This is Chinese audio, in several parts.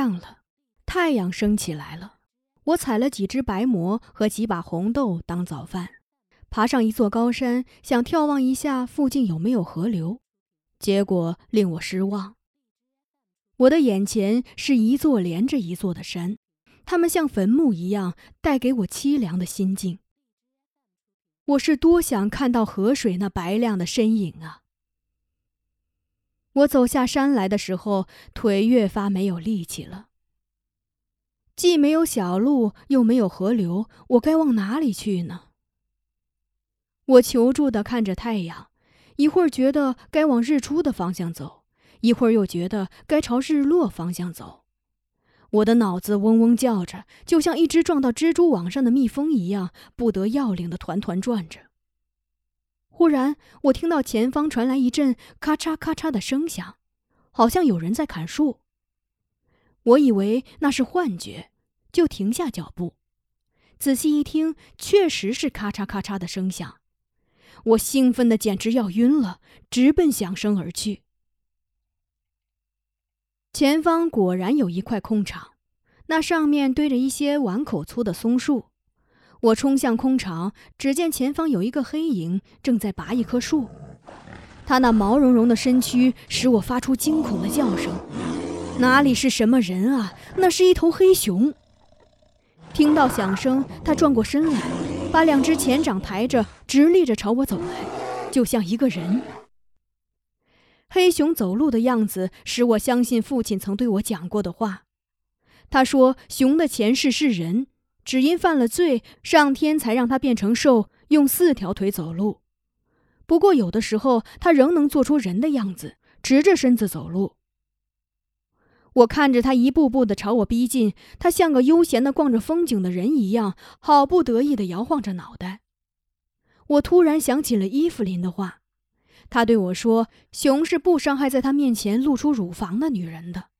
亮了，太阳升起来了。我采了几只白蘑和几把红豆当早饭，爬上一座高山，想眺望一下附近有没有河流，结果令我失望。我的眼前是一座连着一座的山，它们像坟墓一样，带给我凄凉的心境。我是多想看到河水那白亮的身影啊！我走下山来的时候，腿越发没有力气了。既没有小路，又没有河流，我该往哪里去呢？我求助的看着太阳，一会儿觉得该往日出的方向走，一会儿又觉得该朝日落方向走。我的脑子嗡嗡叫着，就像一只撞到蜘蛛网上的蜜蜂一样，不得要领的团团转着。忽然，我听到前方传来一阵咔嚓咔嚓的声响，好像有人在砍树。我以为那是幻觉，就停下脚步，仔细一听，确实是咔嚓咔嚓的声响。我兴奋的简直要晕了，直奔响声而去。前方果然有一块空场，那上面堆着一些碗口粗的松树。我冲向空场，只见前方有一个黑影正在拔一棵树，他那毛茸茸的身躯使我发出惊恐的叫声。哪里是什么人啊？那是一头黑熊。听到响声，他转过身来，把两只前掌抬着，直立着朝我走来，就像一个人。黑熊走路的样子使我相信父亲曾对我讲过的话。他说，熊的前世是人。只因犯了罪，上天才让他变成兽，用四条腿走路。不过有的时候，他仍能做出人的样子，直着身子走路。我看着他一步步的朝我逼近，他像个悠闲的逛着风景的人一样，好不得意的摇晃着脑袋。我突然想起了伊芙琳的话，他对我说：“熊是不伤害在他面前露出乳房的女人的。”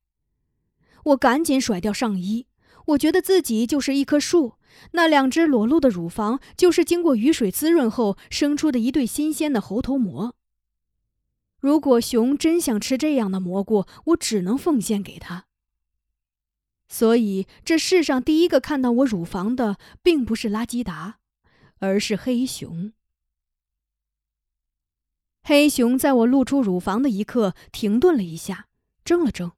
我赶紧甩掉上衣。我觉得自己就是一棵树，那两只裸露的乳房就是经过雨水滋润后生出的一对新鲜的猴头蘑。如果熊真想吃这样的蘑菇，我只能奉献给他。所以，这世上第一个看到我乳房的，并不是拉基达，而是黑熊。黑熊在我露出乳房的一刻停顿了一下，怔了怔，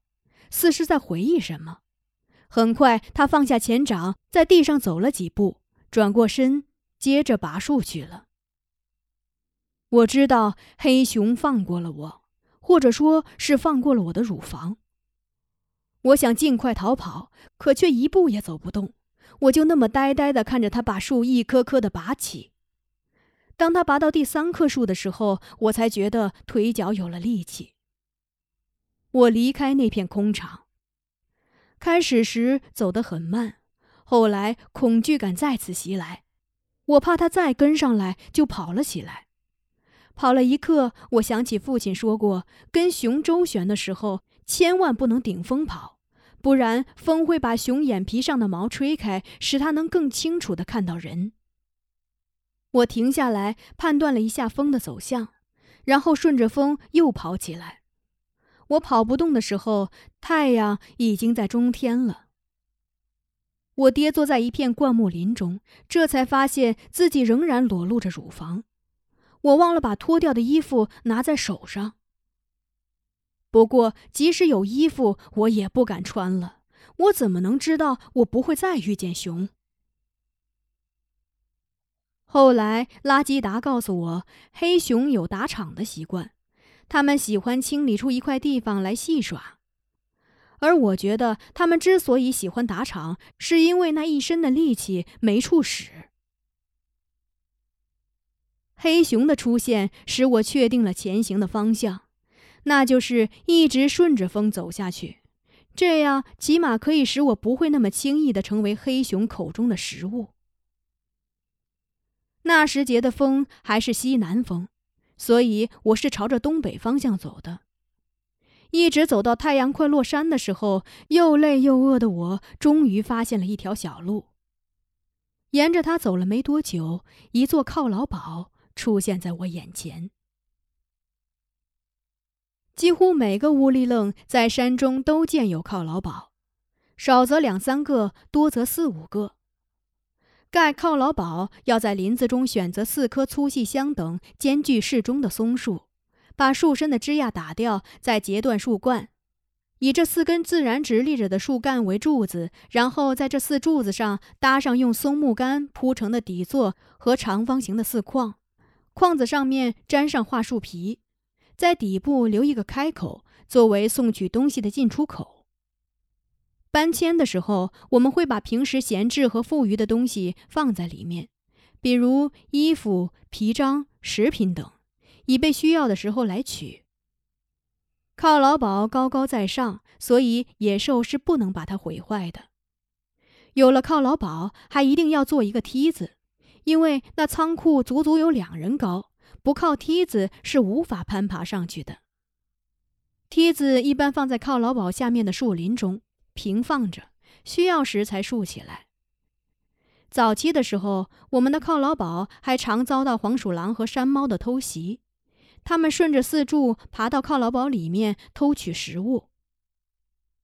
似是在回忆什么。很快，他放下前掌，在地上走了几步，转过身，接着拔树去了。我知道黑熊放过了我，或者说是放过了我的乳房。我想尽快逃跑，可却一步也走不动。我就那么呆呆地看着他把树一棵棵的拔起。当他拔到第三棵树的时候，我才觉得腿脚有了力气。我离开那片空场。开始时走得很慢，后来恐惧感再次袭来，我怕他再跟上来，就跑了起来。跑了一刻，我想起父亲说过，跟熊周旋的时候，千万不能顶风跑，不然风会把熊眼皮上的毛吹开，使它能更清楚地看到人。我停下来，判断了一下风的走向，然后顺着风又跑起来。我跑不动的时候，太阳已经在中天了。我跌坐在一片灌木林中，这才发现自己仍然裸露着乳房。我忘了把脱掉的衣服拿在手上。不过，即使有衣服，我也不敢穿了。我怎么能知道我不会再遇见熊？后来，拉基达告诉我，黑熊有打场的习惯。他们喜欢清理出一块地方来戏耍，而我觉得他们之所以喜欢打场，是因为那一身的力气没处使。黑熊的出现使我确定了前行的方向，那就是一直顺着风走下去，这样起码可以使我不会那么轻易的成为黑熊口中的食物。那时节的风还是西南风。所以我是朝着东北方向走的，一直走到太阳快落山的时候，又累又饿的我终于发现了一条小路。沿着它走了没多久，一座犒劳堡出现在我眼前。几乎每个乌里楞在山中都建有犒劳堡，少则两三个，多则四五个。盖犒劳宝要在林子中选择四棵粗细相等、间距适中的松树，把树身的枝桠打掉，再截断树冠，以这四根自然直立着的树干为柱子，然后在这四柱子上搭上用松木杆铺成的底座和长方形的四框，框子上面粘上桦树皮，在底部留一个开口，作为送取东西的进出口。搬迁的时候，我们会把平时闲置和富余的东西放在里面，比如衣服、皮章、食品等，以备需要的时候来取。犒劳堡高高在上，所以野兽是不能把它毁坏的。有了犒劳堡，还一定要做一个梯子，因为那仓库足足有两人高，不靠梯子是无法攀爬上去的。梯子一般放在犒劳堡下面的树林中。平放着，需要时才竖起来。早期的时候，我们的犒劳堡还常遭到黄鼠狼和山猫的偷袭，它们顺着四柱爬到犒劳堡里面偷取食物。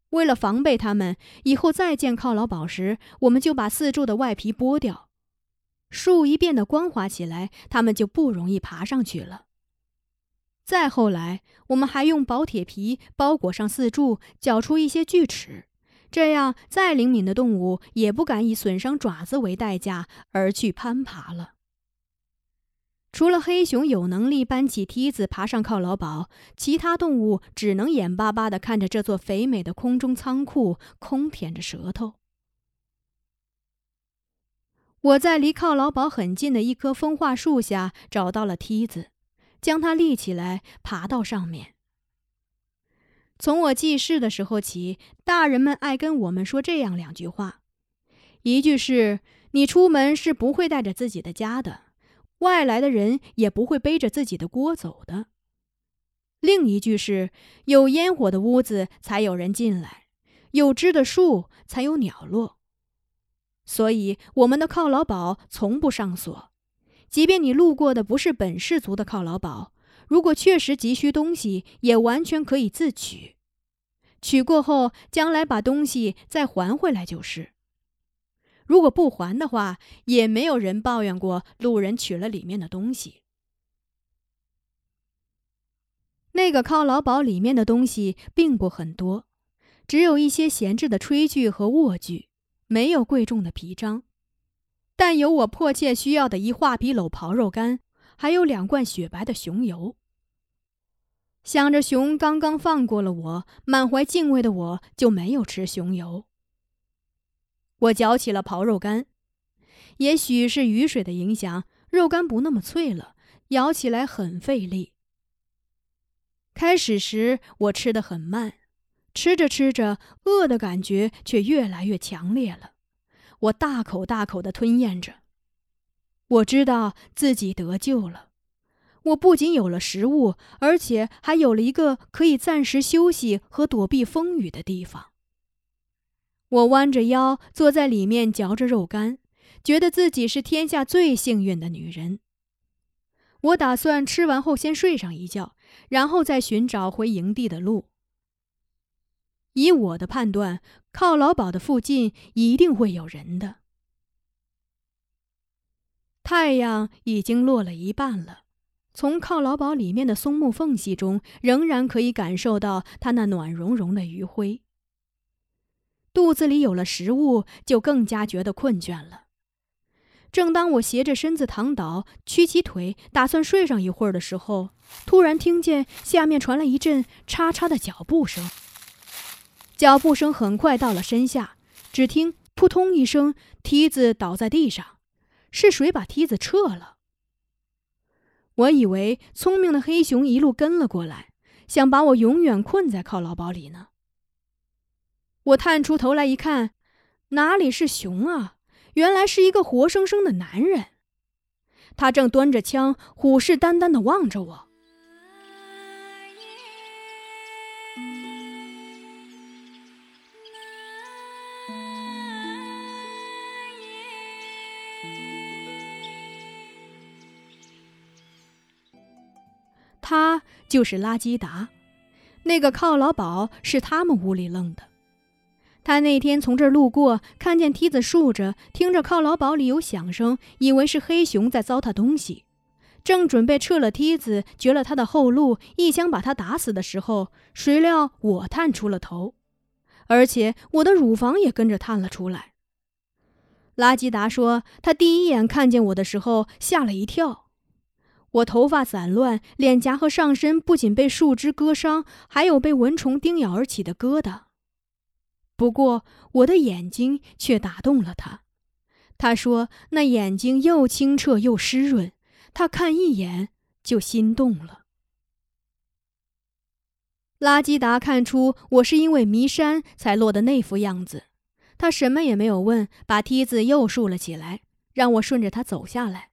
为了防备它们，以后再建犒劳堡时，我们就把四柱的外皮剥掉，树一变得光滑起来，它们就不容易爬上去了。再后来，我们还用薄铁皮包裹上四柱，绞出一些锯齿。这样，再灵敏的动物也不敢以损伤爪子为代价而去攀爬了。除了黑熊有能力搬起梯子爬上犒劳堡，其他动物只能眼巴巴地看着这座肥美的空中仓库，空舔着舌头。我在离犒劳堡很近的一棵风化树下找到了梯子，将它立起来，爬到上面。从我记事的时候起，大人们爱跟我们说这样两句话：一句是“你出门是不会带着自己的家的，外来的人也不会背着自己的锅走的”；另一句是“有烟火的屋子才有人进来，有枝的树才有鸟落”。所以，我们的犒劳堡从不上锁，即便你路过的不是本氏族的犒劳堡。如果确实急需东西，也完全可以自取，取过后将来把东西再还回来就是。如果不还的话，也没有人抱怨过路人取了里面的东西。那个犒劳堡里面的东西并不很多，只有一些闲置的炊具和卧具，没有贵重的皮章，但有我迫切需要的一画皮篓刨肉干，还有两罐雪白的熊油。想着熊刚刚放过了我，满怀敬畏的我就没有吃熊油。我嚼起了刨肉干，也许是雨水的影响，肉干不那么脆了，咬起来很费力。开始时我吃得很慢，吃着吃着，饿的感觉却越来越强烈了。我大口大口地吞咽着，我知道自己得救了。我不仅有了食物，而且还有了一个可以暂时休息和躲避风雨的地方。我弯着腰坐在里面嚼着肉干，觉得自己是天下最幸运的女人。我打算吃完后先睡上一觉，然后再寻找回营地的路。以我的判断，靠劳堡的附近一定会有人的。太阳已经落了一半了。从犒劳堡里面的松木缝隙中，仍然可以感受到它那暖融融的余晖。肚子里有了食物，就更加觉得困倦了。正当我斜着身子躺倒，屈起腿，打算睡上一会儿的时候，突然听见下面传来一阵嚓嚓的脚步声。脚步声很快到了身下，只听“扑通”一声，梯子倒在地上，是谁把梯子撤了？我以为聪明的黑熊一路跟了过来，想把我永远困在靠劳堡里呢。我探出头来一看，哪里是熊啊？原来是一个活生生的男人，他正端着枪，虎视眈眈地望着我。就是拉基达，那个犒劳堡是他们屋里扔的。他那天从这儿路过，看见梯子竖着，听着犒劳堡里有响声，以为是黑熊在糟蹋东西，正准备撤了梯子，绝了他的后路，一枪把他打死的时候，谁料我探出了头，而且我的乳房也跟着探了出来。拉基达说，他第一眼看见我的时候吓了一跳，我头发散乱，脸颊和上身不仅被树枝割伤，还有被蚊虫叮咬而起的疙瘩。不过，我的眼睛却打动了他。他说：“那眼睛又清澈又湿润，他看一眼就心动了。”拉基达看出我是因为迷山才落的那副样子，他什么也没有问，把梯子又竖了起来，让我顺着他走下来。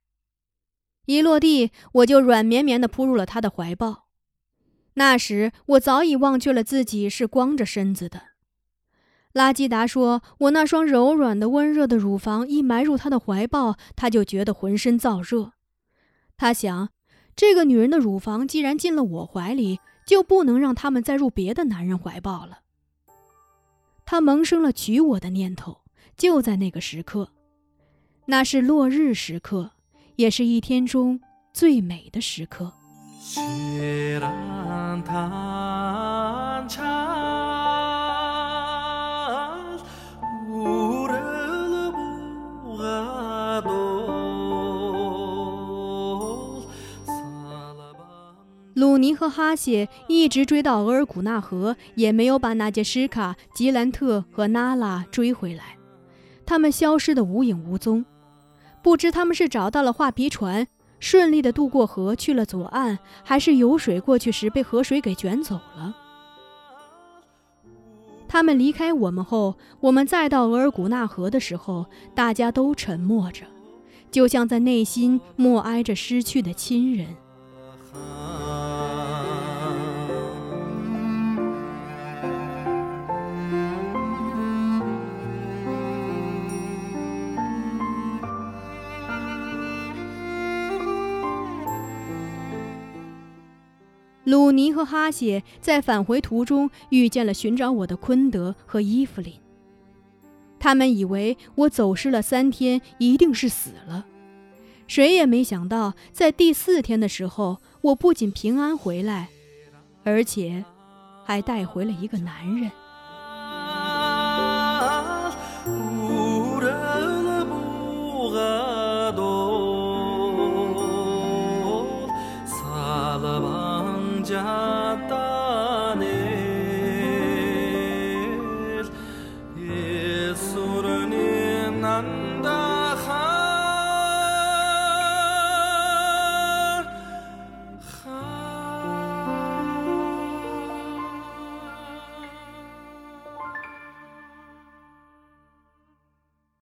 一落地，我就软绵绵地扑入了他的怀抱。那时，我早已忘却了自己是光着身子的。拉基达说：“我那双柔软的、温热的乳房一埋入他的怀抱，他就觉得浑身燥热。他想，这个女人的乳房既然进了我怀里，就不能让他们再入别的男人怀抱了。他萌生了娶我的念头。就在那个时刻，那是落日时刻，也是一天中最美的时刻。”鲁尼和哈谢一直追到额尔古纳河，也没有把纳杰什卡、吉兰特和娜拉追回来。他们消失得无影无踪，不知他们是找到了画皮船，顺利的渡过河去了左岸，还是游水过去时被河水给卷走了。他们离开我们后，我们再到额尔古纳河的时候，大家都沉默着，就像在内心默哀着失去的亲人。鲁尼和哈谢在返回途中遇见了寻找我的昆德和伊芙琳。他们以为我走失了三天，一定是死了。谁也没想到，在第四天的时候，我不仅平安回来，而且还带回了一个男人。